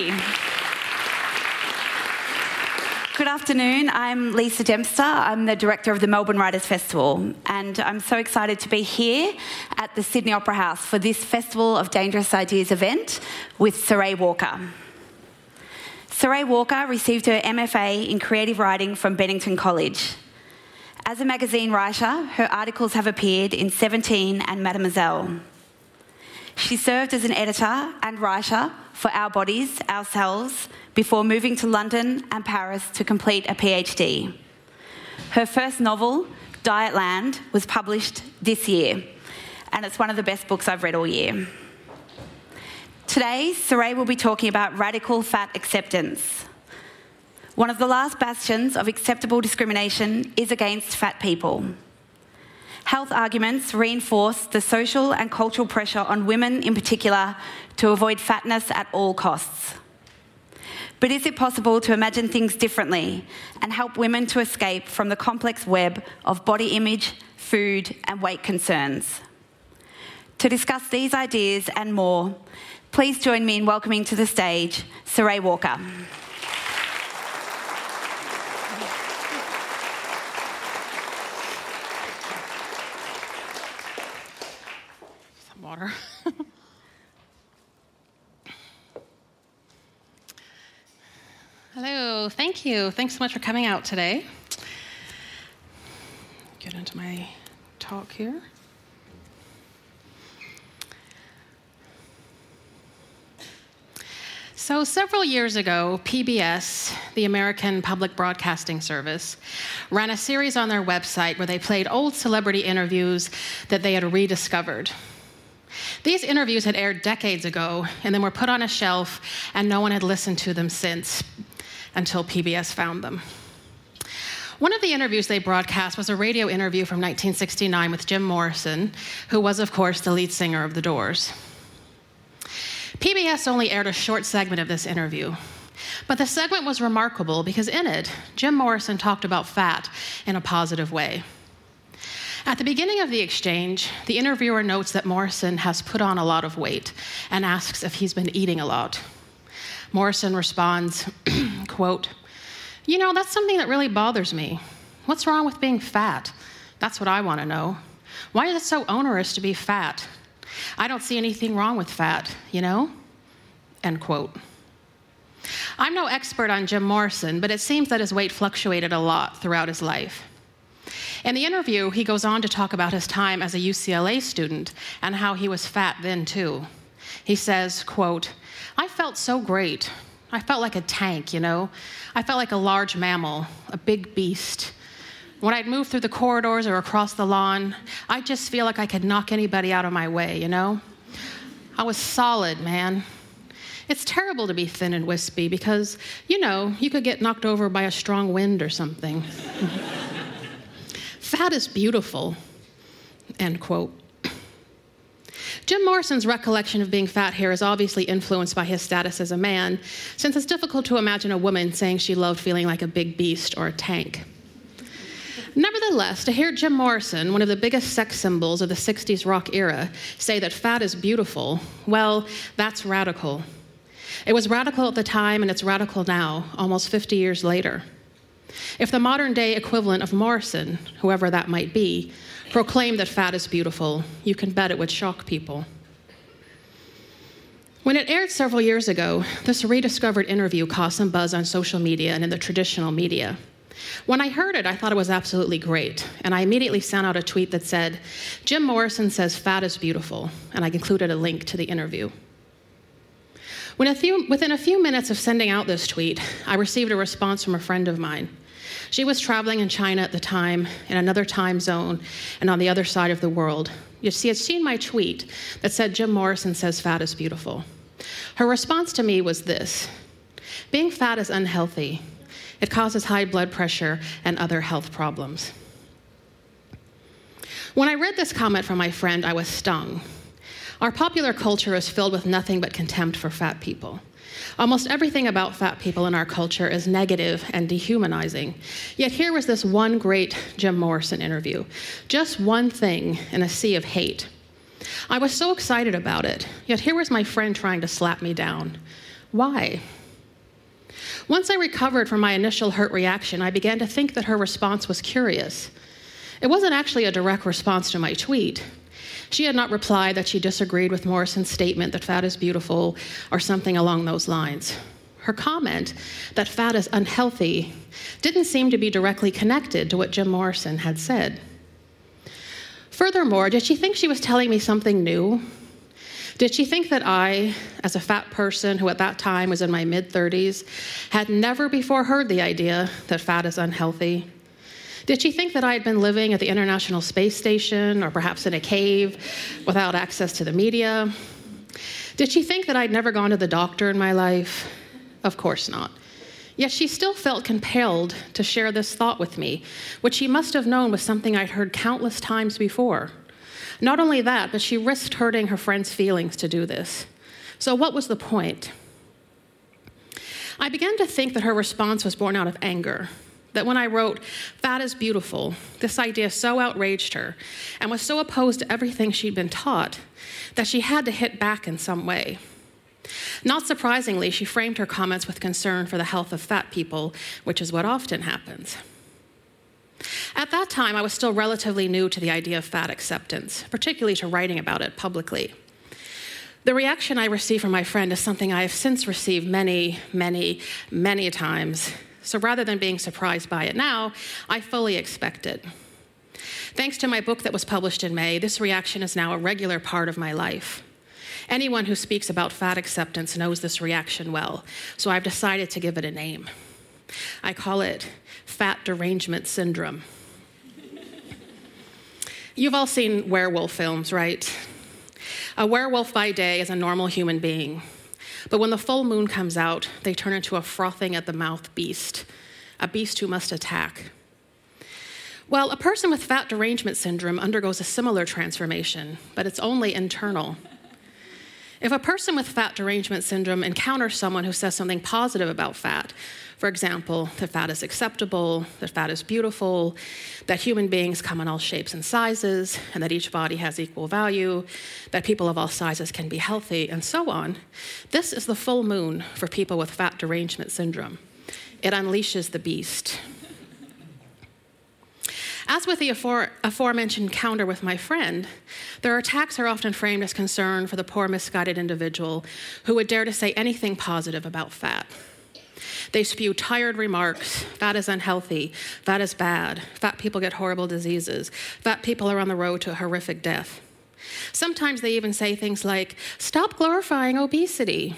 you. Good afternoon. I'm Lisa Dempster. I'm the director of the Melbourne Writers Festival, and I'm so excited to be here at the Sydney Opera House for this Festival of Dangerous Ideas event with Sarai Walker. Sarai Walker received her MFA in creative writing from Bennington College. As a magazine writer, her articles have appeared in 17 and Mademoiselle. She served as an editor and writer for Our Bodies, Ourselves, before moving to London and Paris to complete a PhD. Her first novel, Dietland, was published this year, and it's one of the best books I've read all year. Today, Sarai will be talking about radical fat acceptance. One of the last bastions of acceptable discrimination is against fat people. Health arguments reinforce the social and cultural pressure on women in particular to avoid fatness at all costs. But is it possible to imagine things differently and help women to escape from the complex web of body image, food, and weight concerns? To discuss these ideas and more, please join me in welcoming to the stage Sarai Walker. Some water. Hello, thank you. Thanks so much for coming out today. Get into my talk here. So, several years ago, PBS, the American Public Broadcasting Service, ran a series on their website where they played old celebrity interviews that they had rediscovered. These interviews had aired decades ago and then were put on a shelf, and no one had listened to them since until PBS found them. One of the interviews they broadcast was a radio interview from 1969 with Jim Morrison, who was, of course, the lead singer of The Doors. PBS only aired a short segment of this interview, but the segment was remarkable because in it, Jim Morrison talked about fat in a positive way. At the beginning of the exchange, the interviewer notes that Morrison has put on a lot of weight and asks if he's been eating a lot. Morrison responds, quote, You know, that's something that really bothers me. What's wrong with being fat? That's what I want to know. Why is it so onerous to be fat? I don't see anything wrong with fat, you know? End quote. I'm no expert on Jim Morrison, but it seems that his weight fluctuated a lot throughout his life. In the interview, he goes on to talk about his time as a UCLA student and how he was fat then too. He says, quote, I felt so great. I felt like a tank, you know? I felt like a large mammal, a big beast. When I'd move through the corridors or across the lawn, I'd just feel like I could knock anybody out of my way, you know? I was solid, man. It's terrible to be thin and wispy because, you know, you could get knocked over by a strong wind or something. Fat is beautiful, end quote. Jim Morrison's recollection of being fat here is obviously influenced by his status as a man, since it's difficult to imagine a woman saying she loved feeling like a big beast or a tank. Nevertheless, to hear Jim Morrison, one of the biggest sex symbols of the 60s rock era, say that fat is beautiful, well, that's radical. It was radical at the time, and it's radical now, almost 50 years later. If the modern day equivalent of Morrison, whoever that might be, proclaimed that fat is beautiful, you can bet it would shock people. When it aired several years ago, this rediscovered interview caused some buzz on social media and in the traditional media. When I heard it, I thought it was absolutely great, and I immediately sent out a tweet that said, Jim Morrison says fat is beautiful, and I included a link to the interview. A few, within a few minutes of sending out this tweet, I received a response from a friend of mine. She was traveling in China at the time, in another time zone, and on the other side of the world. You She had seen my tweet that said, Jim Morrison says fat is beautiful. Her response to me was this Being fat is unhealthy, it causes high blood pressure and other health problems. When I read this comment from my friend, I was stung. Our popular culture is filled with nothing but contempt for fat people. Almost everything about fat people in our culture is negative and dehumanizing. Yet here was this one great Jim Morrison interview. Just one thing in a sea of hate. I was so excited about it, yet here was my friend trying to slap me down. Why? Once I recovered from my initial hurt reaction, I began to think that her response was curious. It wasn't actually a direct response to my tweet. She had not replied that she disagreed with Morrison's statement that fat is beautiful or something along those lines. Her comment that fat is unhealthy didn't seem to be directly connected to what Jim Morrison had said. Furthermore, did she think she was telling me something new? Did she think that I, as a fat person who at that time was in my mid 30s, had never before heard the idea that fat is unhealthy? Did she think that I had been living at the International Space Station or perhaps in a cave without access to the media? Did she think that I'd never gone to the doctor in my life? Of course not. Yet she still felt compelled to share this thought with me, which she must have known was something I'd heard countless times before. Not only that, but she risked hurting her friend's feelings to do this. So, what was the point? I began to think that her response was born out of anger. That when I wrote, Fat is beautiful, this idea so outraged her and was so opposed to everything she'd been taught that she had to hit back in some way. Not surprisingly, she framed her comments with concern for the health of fat people, which is what often happens. At that time, I was still relatively new to the idea of fat acceptance, particularly to writing about it publicly. The reaction I received from my friend is something I have since received many, many, many times. So rather than being surprised by it now, I fully expect it. Thanks to my book that was published in May, this reaction is now a regular part of my life. Anyone who speaks about fat acceptance knows this reaction well, so I've decided to give it a name. I call it fat derangement syndrome. You've all seen werewolf films, right? A werewolf by day is a normal human being, but when the full moon comes out, they turn into a frothing at the mouth beast, a beast who must attack. Well, a person with fat derangement syndrome undergoes a similar transformation, but it's only internal. If a person with fat derangement syndrome encounters someone who says something positive about fat, for example, that fat is acceptable, that fat is beautiful, that human beings come in all shapes and sizes, and that each body has equal value, that people of all sizes can be healthy, and so on, this is the full moon for people with fat derangement syndrome. It unleashes the beast. As with the afore, aforementioned encounter with my friend, their attacks are often framed as concern for the poor, misguided individual who would dare to say anything positive about fat. They spew tired remarks fat is unhealthy, fat is bad, fat people get horrible diseases, fat people are on the road to a horrific death. Sometimes they even say things like, stop glorifying obesity.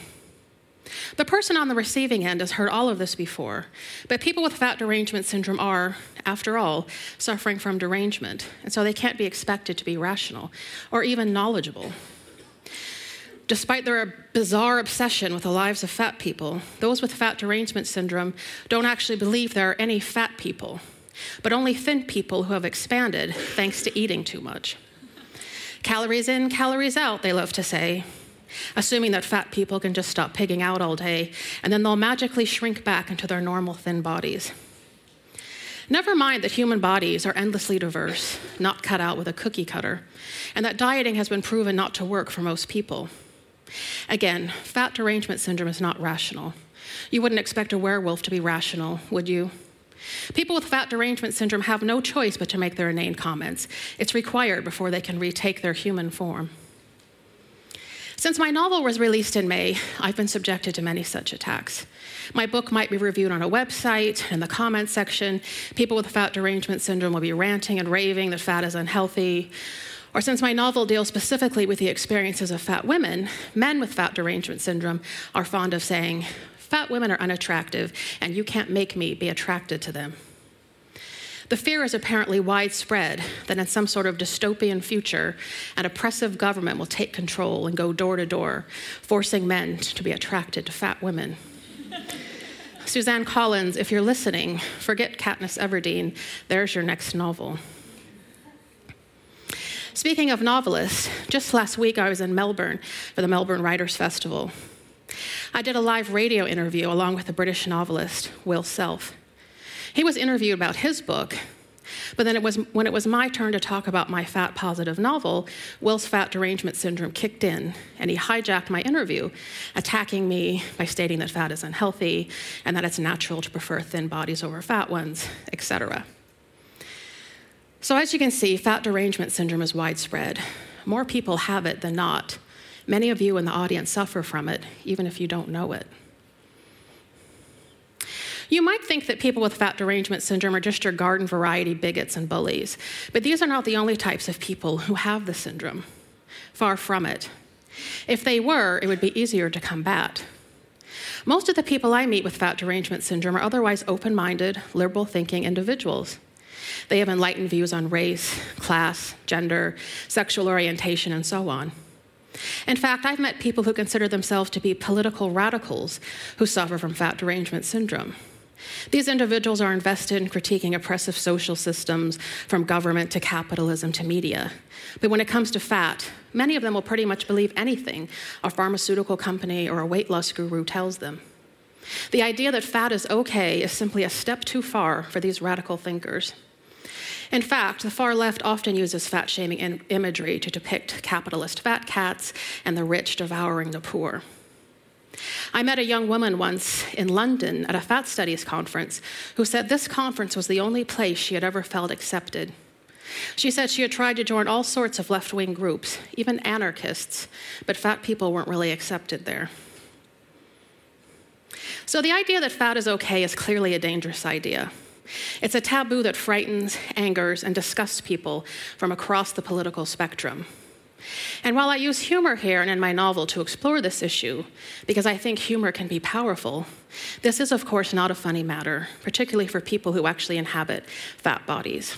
The person on the receiving end has heard all of this before, but people with fat derangement syndrome are, after all, suffering from derangement, and so they can't be expected to be rational or even knowledgeable. Despite their bizarre obsession with the lives of fat people, those with fat derangement syndrome don't actually believe there are any fat people, but only thin people who have expanded thanks to eating too much. Calories in, calories out, they love to say, assuming that fat people can just stop pigging out all day and then they'll magically shrink back into their normal thin bodies. Never mind that human bodies are endlessly diverse, not cut out with a cookie cutter, and that dieting has been proven not to work for most people. Again, fat derangement syndrome is not rational. You wouldn't expect a werewolf to be rational, would you? People with fat derangement syndrome have no choice but to make their inane comments. It's required before they can retake their human form. Since my novel was released in May, I've been subjected to many such attacks. My book might be reviewed on a website, in the comments section. People with fat derangement syndrome will be ranting and raving that fat is unhealthy. Or since my novel deals specifically with the experiences of fat women, men with fat derangement syndrome are fond of saying, Fat women are unattractive, and you can't make me be attracted to them. The fear is apparently widespread that in some sort of dystopian future, an oppressive government will take control and go door to door, forcing men to be attracted to fat women. Suzanne Collins, if you're listening, forget Katniss Everdeen. There's your next novel. Speaking of novelists, just last week I was in Melbourne for the Melbourne Writers' Festival. I did a live radio interview along with the British novelist Will Self. He was interviewed about his book, But then it was when it was my turn to talk about my fat positive novel, Will's fat derangement syndrome kicked in and he hijacked my interview, attacking me by stating that fat is unhealthy and that it's natural to prefer thin bodies over fat ones, etc. So as you can see, fat derangement syndrome is widespread. More people have it than not. Many of you in the audience suffer from it, even if you don't know it. You might think that people with fat derangement syndrome are just your garden variety bigots and bullies, but these are not the only types of people who have the syndrome. Far from it. If they were, it would be easier to combat. Most of the people I meet with fat derangement syndrome are otherwise open minded, liberal thinking individuals. They have enlightened views on race, class, gender, sexual orientation, and so on. In fact, I've met people who consider themselves to be political radicals who suffer from fat derangement syndrome. These individuals are invested in critiquing oppressive social systems from government to capitalism to media. But when it comes to fat, many of them will pretty much believe anything a pharmaceutical company or a weight loss guru tells them. The idea that fat is okay is simply a step too far for these radical thinkers. In fact, the far left often uses fat shaming imagery to depict capitalist fat cats and the rich devouring the poor. I met a young woman once in London at a fat studies conference who said this conference was the only place she had ever felt accepted. She said she had tried to join all sorts of left wing groups, even anarchists, but fat people weren't really accepted there. So the idea that fat is okay is clearly a dangerous idea. It's a taboo that frightens, angers, and disgusts people from across the political spectrum. And while I use humor here and in my novel to explore this issue, because I think humor can be powerful, this is, of course, not a funny matter, particularly for people who actually inhabit fat bodies.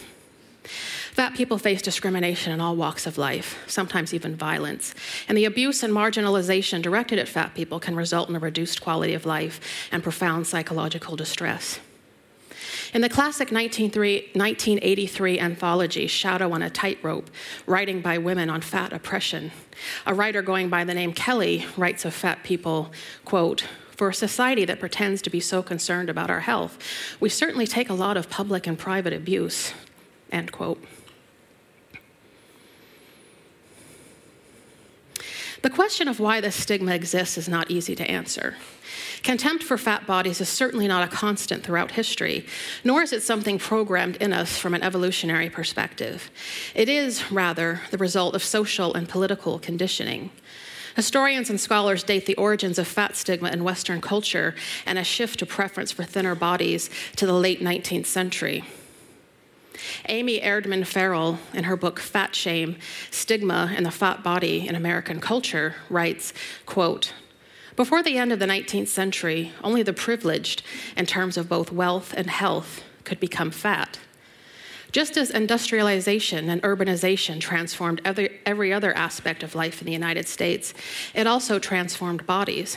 Fat people face discrimination in all walks of life, sometimes even violence. And the abuse and marginalization directed at fat people can result in a reduced quality of life and profound psychological distress. In the classic 1983 anthology, Shadow on a Tightrope, writing by women on fat oppression, a writer going by the name Kelly writes of fat people, quote, for a society that pretends to be so concerned about our health, we certainly take a lot of public and private abuse, end quote. The question of why this stigma exists is not easy to answer. Contempt for fat bodies is certainly not a constant throughout history, nor is it something programmed in us from an evolutionary perspective. It is, rather, the result of social and political conditioning. Historians and scholars date the origins of fat stigma in Western culture and a shift to preference for thinner bodies to the late 19th century. Amy Erdman Farrell, in her book Fat Shame Stigma and the Fat Body in American Culture, writes, quote, before the end of the 19th century, only the privileged, in terms of both wealth and health, could become fat. Just as industrialization and urbanization transformed every, every other aspect of life in the United States, it also transformed bodies.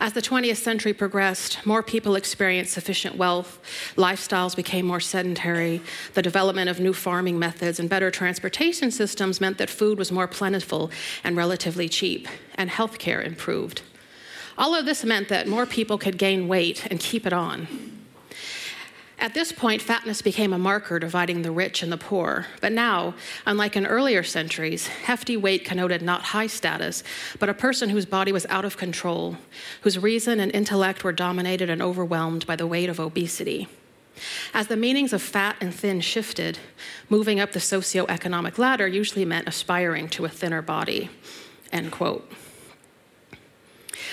As the 20th century progressed, more people experienced sufficient wealth, lifestyles became more sedentary, the development of new farming methods and better transportation systems meant that food was more plentiful and relatively cheap, and healthcare improved. All of this meant that more people could gain weight and keep it on. At this point, fatness became a marker dividing the rich and the poor. But now, unlike in earlier centuries, hefty weight connoted not high status, but a person whose body was out of control, whose reason and intellect were dominated and overwhelmed by the weight of obesity. As the meanings of fat and thin shifted, moving up the socioeconomic ladder usually meant aspiring to a thinner body. End quote.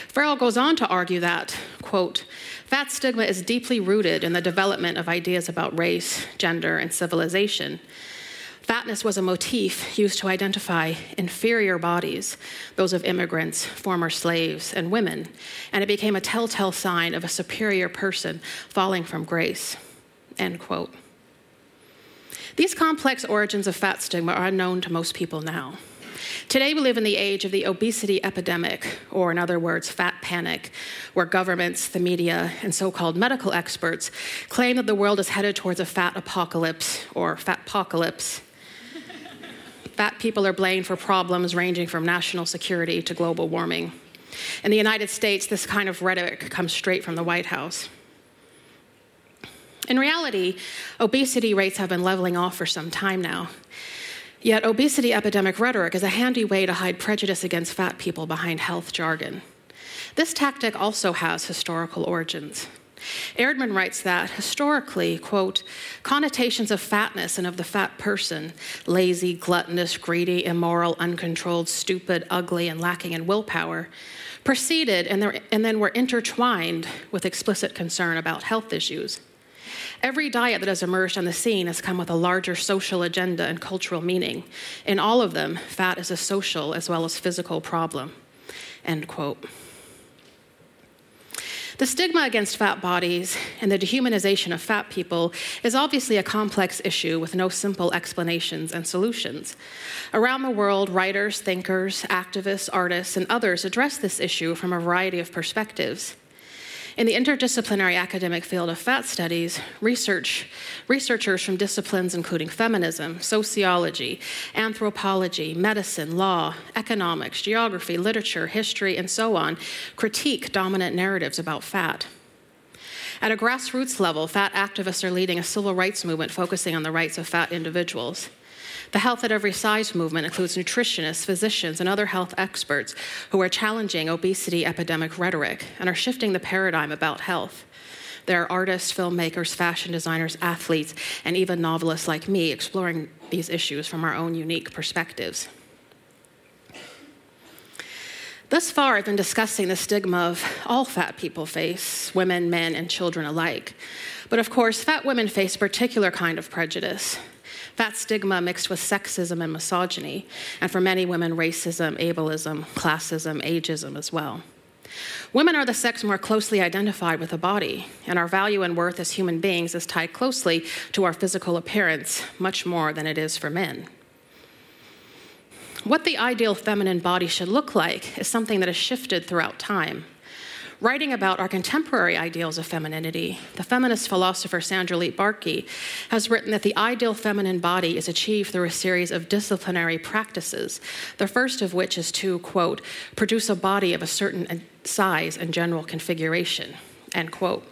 Farrell goes on to argue that, quote, Fat stigma is deeply rooted in the development of ideas about race, gender, and civilization. Fatness was a motif used to identify inferior bodies, those of immigrants, former slaves, and women, and it became a telltale sign of a superior person falling from grace. End quote. These complex origins of fat stigma are unknown to most people now. Today, we live in the age of the obesity epidemic, or in other words, fat panic, where governments, the media, and so called medical experts claim that the world is headed towards a fat apocalypse or fat apocalypse. fat people are blamed for problems ranging from national security to global warming. In the United States, this kind of rhetoric comes straight from the White House. In reality, obesity rates have been leveling off for some time now. Yet, obesity epidemic rhetoric is a handy way to hide prejudice against fat people behind health jargon. This tactic also has historical origins. Erdman writes that historically, quote, connotations of fatness and of the fat person, lazy, gluttonous, greedy, immoral, uncontrolled, stupid, ugly, and lacking in willpower, proceeded and, and then were intertwined with explicit concern about health issues. Every diet that has emerged on the scene has come with a larger social agenda and cultural meaning. In all of them, fat is a social as well as physical problem. End quote. The stigma against fat bodies and the dehumanization of fat people is obviously a complex issue with no simple explanations and solutions. Around the world, writers, thinkers, activists, artists, and others address this issue from a variety of perspectives. In the interdisciplinary academic field of fat studies, research, researchers from disciplines including feminism, sociology, anthropology, medicine, law, economics, geography, literature, history, and so on critique dominant narratives about fat. At a grassroots level, fat activists are leading a civil rights movement focusing on the rights of fat individuals. The Health at Every Size movement includes nutritionists, physicians, and other health experts who are challenging obesity epidemic rhetoric and are shifting the paradigm about health. There are artists, filmmakers, fashion designers, athletes, and even novelists like me exploring these issues from our own unique perspectives. Thus far, I've been discussing the stigma of all fat people face, women, men, and children alike. But of course, fat women face a particular kind of prejudice. Fat stigma mixed with sexism and misogyny, and for many women, racism, ableism, classism, ageism as well. Women are the sex more closely identified with the body, and our value and worth as human beings is tied closely to our physical appearance, much more than it is for men. What the ideal feminine body should look like is something that has shifted throughout time. Writing about our contemporary ideals of femininity, the feminist philosopher Sandra Lee Bartky has written that the ideal feminine body is achieved through a series of disciplinary practices, the first of which is to, quote, produce a body of a certain size and general configuration, end quote.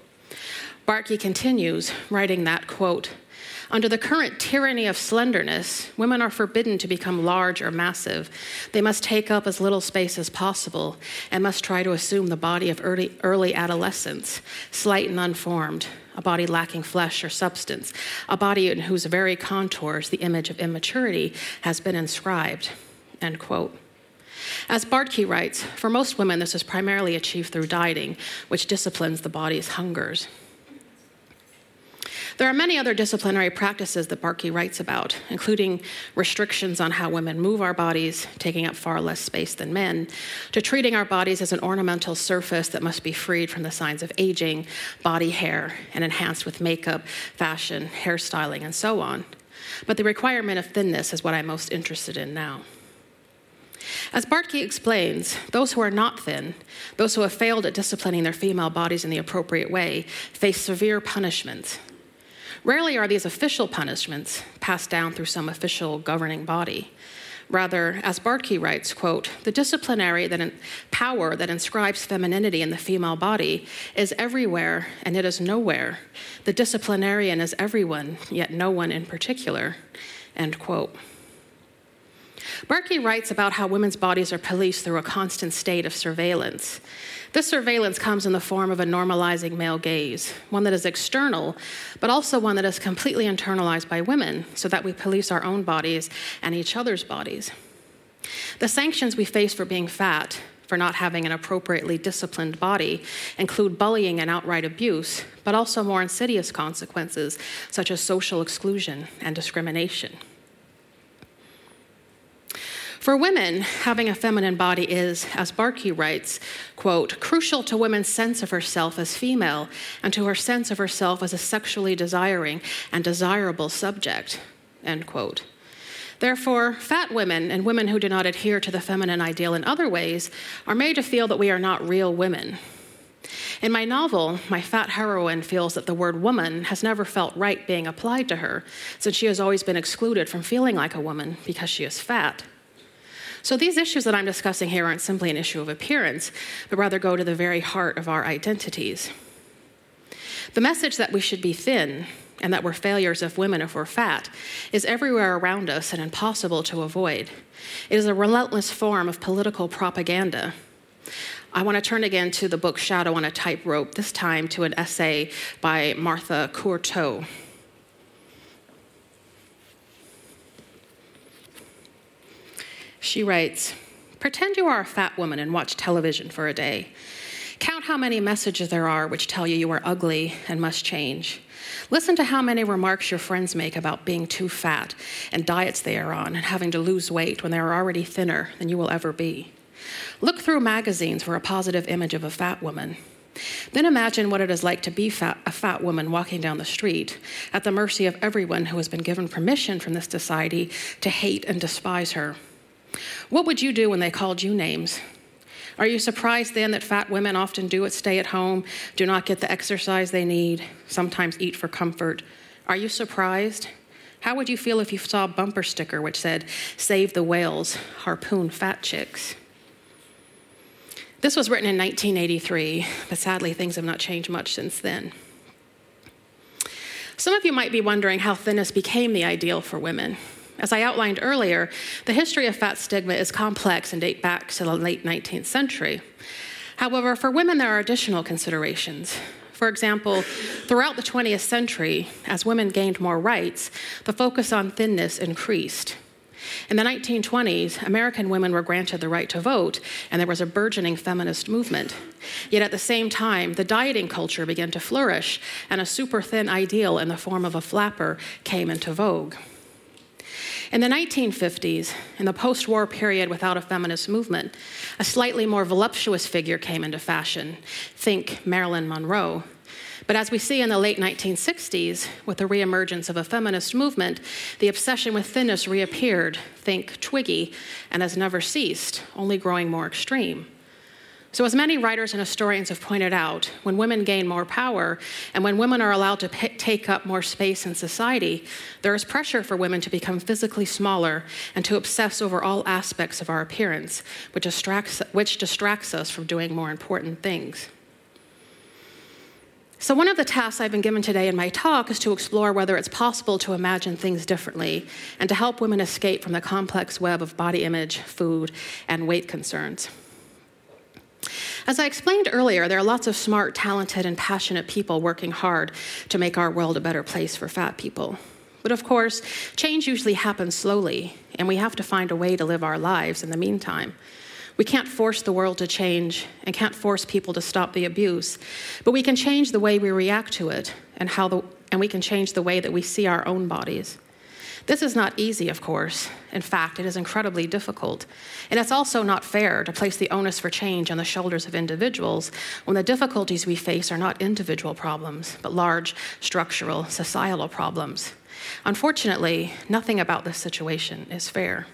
Bartky continues, writing that, quote, under the current tyranny of slenderness, women are forbidden to become large or massive. They must take up as little space as possible and must try to assume the body of early, early adolescence, slight and unformed, a body lacking flesh or substance, a body in whose very contours the image of immaturity has been inscribed. End quote. As Bartky writes, for most women, this is primarily achieved through dieting, which disciplines the body's hungers. There are many other disciplinary practices that Bartky writes about, including restrictions on how women move our bodies, taking up far less space than men, to treating our bodies as an ornamental surface that must be freed from the signs of aging, body hair, and enhanced with makeup, fashion, hairstyling, and so on. But the requirement of thinness is what I'm most interested in now. As Bartky explains, those who are not thin, those who have failed at disciplining their female bodies in the appropriate way, face severe punishments, Rarely are these official punishments passed down through some official governing body. Rather, as Bartky writes, quote, the disciplinary that power that inscribes femininity in the female body is everywhere and it is nowhere. The disciplinarian is everyone, yet no one in particular, end quote. Bartky writes about how women's bodies are policed through a constant state of surveillance. This surveillance comes in the form of a normalizing male gaze, one that is external, but also one that is completely internalized by women, so that we police our own bodies and each other's bodies. The sanctions we face for being fat, for not having an appropriately disciplined body, include bullying and outright abuse, but also more insidious consequences, such as social exclusion and discrimination. For women, having a feminine body is, as Bartky writes, quote, crucial to women's sense of herself as female and to her sense of herself as a sexually desiring and desirable subject, end quote. Therefore, fat women and women who do not adhere to the feminine ideal in other ways are made to feel that we are not real women. In my novel, my fat heroine feels that the word woman has never felt right being applied to her, since she has always been excluded from feeling like a woman because she is fat. So these issues that I'm discussing here aren't simply an issue of appearance, but rather go to the very heart of our identities. The message that we should be thin and that we're failures of women if we're fat is everywhere around us and impossible to avoid. It is a relentless form of political propaganda. I want to turn again to the book Shadow on a Tightrope, this time to an essay by Martha Courtot. She writes Pretend you are a fat woman and watch television for a day. Count how many messages there are which tell you you are ugly and must change. Listen to how many remarks your friends make about being too fat and diets they are on and having to lose weight when they are already thinner than you will ever be. Look through magazines for a positive image of a fat woman. Then imagine what it is like to be fat, a fat woman walking down the street, at the mercy of everyone who has been given permission from this society to hate and despise her. What would you do when they called you names? Are you surprised then that fat women often do it stay at home, do not get the exercise they need, sometimes eat for comfort? Are you surprised? How would you feel if you saw a bumper sticker which said, Save the whales, harpoon fat chicks? This was written in 1983, but sadly, things have not changed much since then. Some of you might be wondering how thinness became the ideal for women. As I outlined earlier, the history of fat stigma is complex and date back to the late 19th century. However, for women, there are additional considerations. For example, throughout the 20th century, as women gained more rights, the focus on thinness increased. In the 1920s, American women were granted the right to vote, and there was a burgeoning feminist movement. Yet at the same time, the dieting culture began to flourish, and a super thin ideal in the form of a flapper came into vogue. In the 1950s, in the post war period without a feminist movement, a slightly more voluptuous figure came into fashion. Think Marilyn Monroe. But as we see in the late 1960s, with the reemergence of a feminist movement, the obsession with thinness reappeared. Think Twiggy, and has never ceased, only growing more extreme. So, as many writers and historians have pointed out, when women gain more power and when women are allowed to p- take up more space in society, there is pressure for women to become physically smaller and to obsess over all aspects of our appearance, which distracts, which distracts us from doing more important things. So, one of the tasks I've been given today in my talk is to explore whether it's possible to imagine things differently and to help women escape from the complex web of body image, food, and weight concerns. As I explained earlier, there are lots of smart, talented, and passionate people working hard to make our world a better place for fat people. But of course, change usually happens slowly, and we have to find a way to live our lives in the meantime. We can't force the world to change and can't force people to stop the abuse, but we can change the way we react to it and how the, and we can change the way that we see our own bodies. This is not easy, of course. In fact, it is incredibly difficult. And it's also not fair to place the onus for change on the shoulders of individuals when the difficulties we face are not individual problems, but large structural, societal problems. Unfortunately, nothing about this situation is fair.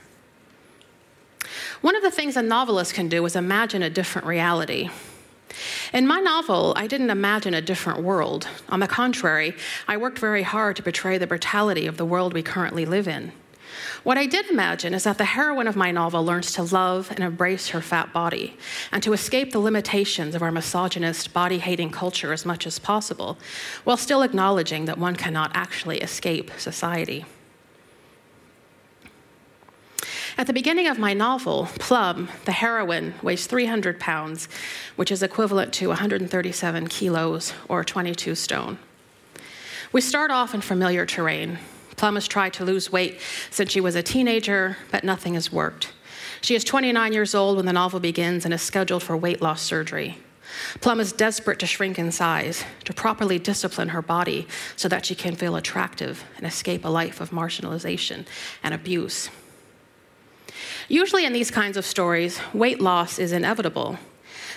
One of the things a novelist can do is imagine a different reality. In my novel, I didn't imagine a different world. On the contrary, I worked very hard to portray the brutality of the world we currently live in. What I did imagine is that the heroine of my novel learns to love and embrace her fat body and to escape the limitations of our misogynist, body hating culture as much as possible, while still acknowledging that one cannot actually escape society. At the beginning of my novel, Plum, the heroine, weighs 300 pounds, which is equivalent to 137 kilos or 22 stone. We start off in familiar terrain. Plum has tried to lose weight since she was a teenager, but nothing has worked. She is 29 years old when the novel begins and is scheduled for weight loss surgery. Plum is desperate to shrink in size, to properly discipline her body so that she can feel attractive and escape a life of marginalization and abuse. Usually, in these kinds of stories, weight loss is inevitable.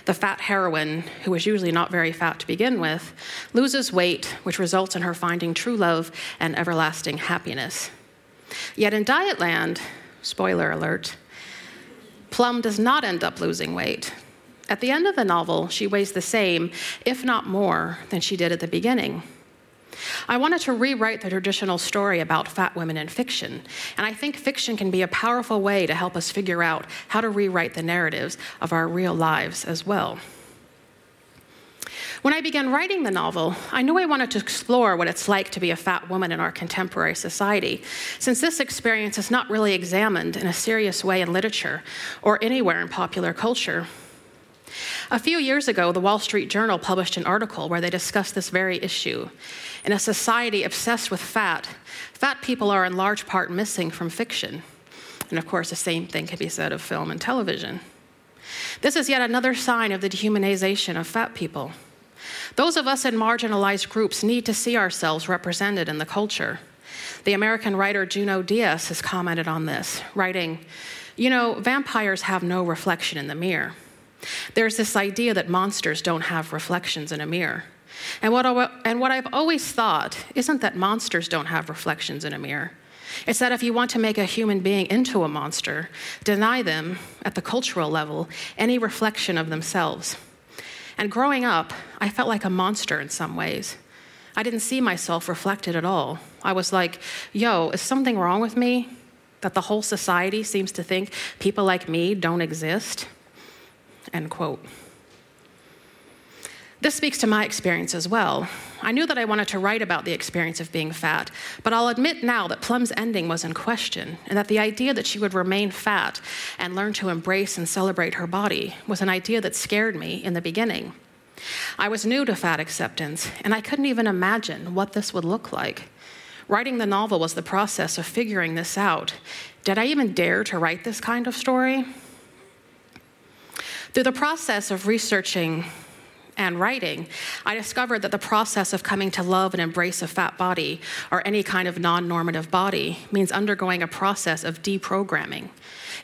The fat heroine, who is usually not very fat to begin with, loses weight, which results in her finding true love and everlasting happiness. Yet in Dietland, spoiler alert, Plum does not end up losing weight. At the end of the novel, she weighs the same, if not more, than she did at the beginning. I wanted to rewrite the traditional story about fat women in fiction, and I think fiction can be a powerful way to help us figure out how to rewrite the narratives of our real lives as well. When I began writing the novel, I knew I wanted to explore what it's like to be a fat woman in our contemporary society, since this experience is not really examined in a serious way in literature or anywhere in popular culture. A few years ago, the Wall Street Journal published an article where they discussed this very issue. In a society obsessed with fat, fat people are in large part missing from fiction. And of course, the same thing can be said of film and television. This is yet another sign of the dehumanization of fat people. Those of us in marginalized groups need to see ourselves represented in the culture. The American writer Junot Diaz has commented on this, writing, You know, vampires have no reflection in the mirror. There's this idea that monsters don't have reflections in a mirror. And what, I, and what I've always thought isn't that monsters don't have reflections in a mirror. It's that if you want to make a human being into a monster, deny them, at the cultural level, any reflection of themselves. And growing up, I felt like a monster in some ways. I didn't see myself reflected at all. I was like, yo, is something wrong with me? That the whole society seems to think people like me don't exist? End quote. This speaks to my experience as well. I knew that I wanted to write about the experience of being fat, but I'll admit now that Plum's ending was in question, and that the idea that she would remain fat and learn to embrace and celebrate her body was an idea that scared me in the beginning. I was new to fat acceptance, and I couldn't even imagine what this would look like. Writing the novel was the process of figuring this out. Did I even dare to write this kind of story? Through the process of researching and writing, I discovered that the process of coming to love and embrace a fat body or any kind of non normative body means undergoing a process of deprogramming.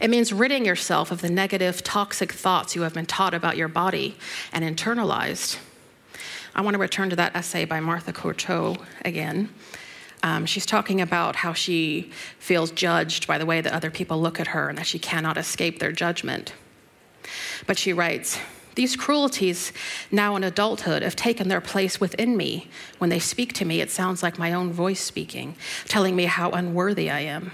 It means ridding yourself of the negative, toxic thoughts you have been taught about your body and internalized. I want to return to that essay by Martha Courtot again. Um, she's talking about how she feels judged by the way that other people look at her and that she cannot escape their judgment. But she writes, these cruelties, now in adulthood, have taken their place within me. When they speak to me, it sounds like my own voice speaking, telling me how unworthy I am.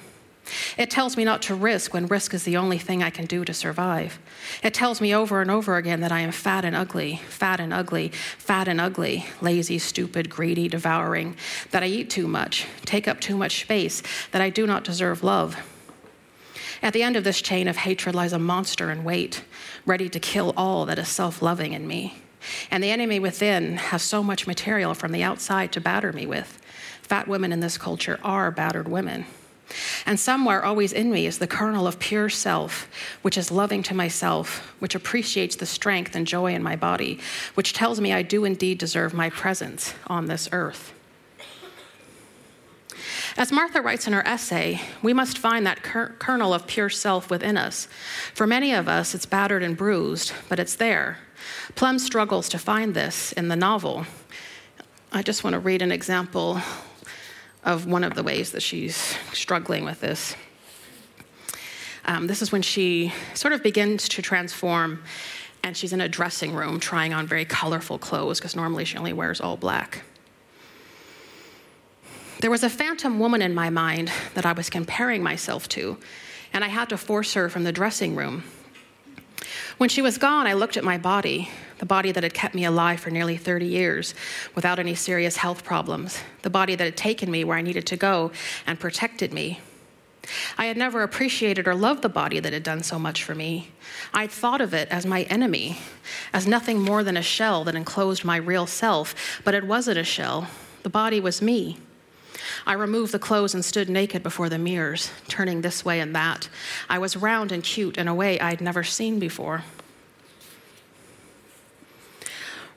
It tells me not to risk when risk is the only thing I can do to survive. It tells me over and over again that I am fat and ugly, fat and ugly, fat and ugly, lazy, stupid, greedy, devouring, that I eat too much, take up too much space, that I do not deserve love. At the end of this chain of hatred lies a monster in wait, ready to kill all that is self loving in me. And the enemy within has so much material from the outside to batter me with. Fat women in this culture are battered women. And somewhere always in me is the kernel of pure self, which is loving to myself, which appreciates the strength and joy in my body, which tells me I do indeed deserve my presence on this earth. As Martha writes in her essay, we must find that kernel of pure self within us. For many of us, it's battered and bruised, but it's there. Plum struggles to find this in the novel. I just want to read an example of one of the ways that she's struggling with this. Um, this is when she sort of begins to transform, and she's in a dressing room trying on very colorful clothes because normally she only wears all black. There was a phantom woman in my mind that I was comparing myself to, and I had to force her from the dressing room. When she was gone, I looked at my body, the body that had kept me alive for nearly 30 years without any serious health problems, the body that had taken me where I needed to go and protected me. I had never appreciated or loved the body that had done so much for me. I had thought of it as my enemy, as nothing more than a shell that enclosed my real self, but it wasn't a shell. The body was me. I removed the clothes and stood naked before the mirrors, turning this way and that. I was round and cute in a way I'd never seen before.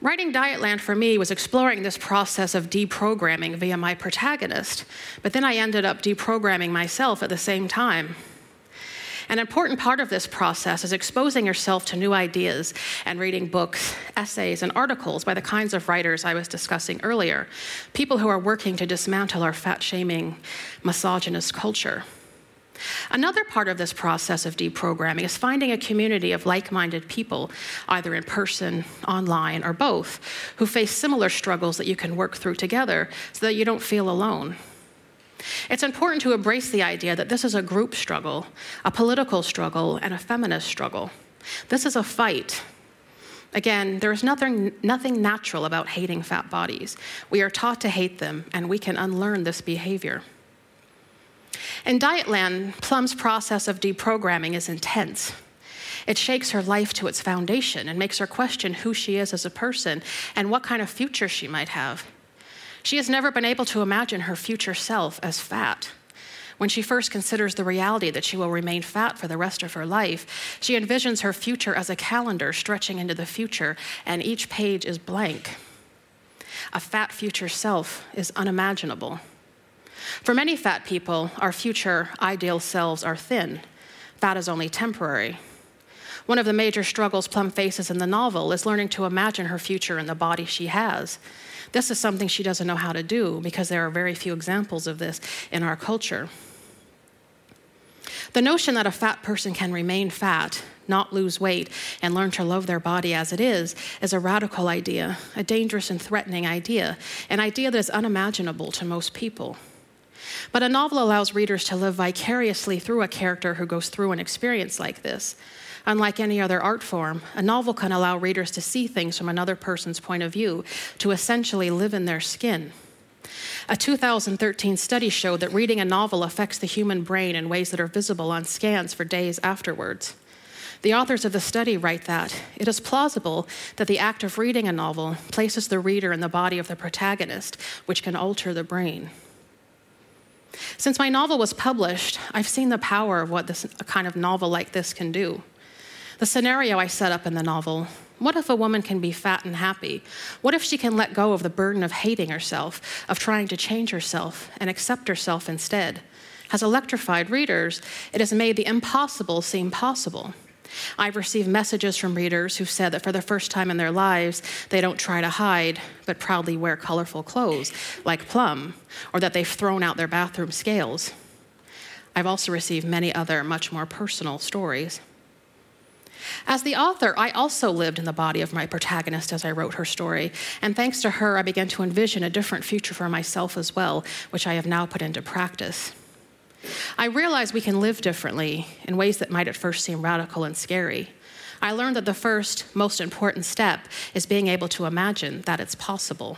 Writing Dietland for me was exploring this process of deprogramming via my protagonist, but then I ended up deprogramming myself at the same time. An important part of this process is exposing yourself to new ideas and reading books, essays, and articles by the kinds of writers I was discussing earlier, people who are working to dismantle our fat shaming, misogynist culture. Another part of this process of deprogramming is finding a community of like minded people, either in person, online, or both, who face similar struggles that you can work through together so that you don't feel alone. It's important to embrace the idea that this is a group struggle, a political struggle, and a feminist struggle. This is a fight. Again, there is nothing, nothing natural about hating fat bodies. We are taught to hate them, and we can unlearn this behavior. In Dietland, Plum's process of deprogramming is intense. It shakes her life to its foundation and makes her question who she is as a person and what kind of future she might have. She has never been able to imagine her future self as fat. When she first considers the reality that she will remain fat for the rest of her life, she envisions her future as a calendar stretching into the future, and each page is blank. A fat future self is unimaginable. For many fat people, our future ideal selves are thin. Fat is only temporary. One of the major struggles Plum faces in the novel is learning to imagine her future in the body she has. This is something she doesn't know how to do because there are very few examples of this in our culture. The notion that a fat person can remain fat, not lose weight, and learn to love their body as it is, is a radical idea, a dangerous and threatening idea, an idea that is unimaginable to most people. But a novel allows readers to live vicariously through a character who goes through an experience like this. Unlike any other art form, a novel can allow readers to see things from another person's point of view, to essentially live in their skin. A 2013 study showed that reading a novel affects the human brain in ways that are visible on scans for days afterwards. The authors of the study write that it is plausible that the act of reading a novel places the reader in the body of the protagonist, which can alter the brain. Since my novel was published, I've seen the power of what this, a kind of novel like this can do. The scenario I set up in the novel what if a woman can be fat and happy? What if she can let go of the burden of hating herself, of trying to change herself, and accept herself instead? Has electrified readers. It has made the impossible seem possible. I've received messages from readers who said that for the first time in their lives, they don't try to hide, but proudly wear colorful clothes, like Plum, or that they've thrown out their bathroom scales. I've also received many other, much more personal stories. As the author, I also lived in the body of my protagonist as I wrote her story, and thanks to her, I began to envision a different future for myself as well, which I have now put into practice. I realized we can live differently in ways that might at first seem radical and scary. I learned that the first, most important step is being able to imagine that it's possible.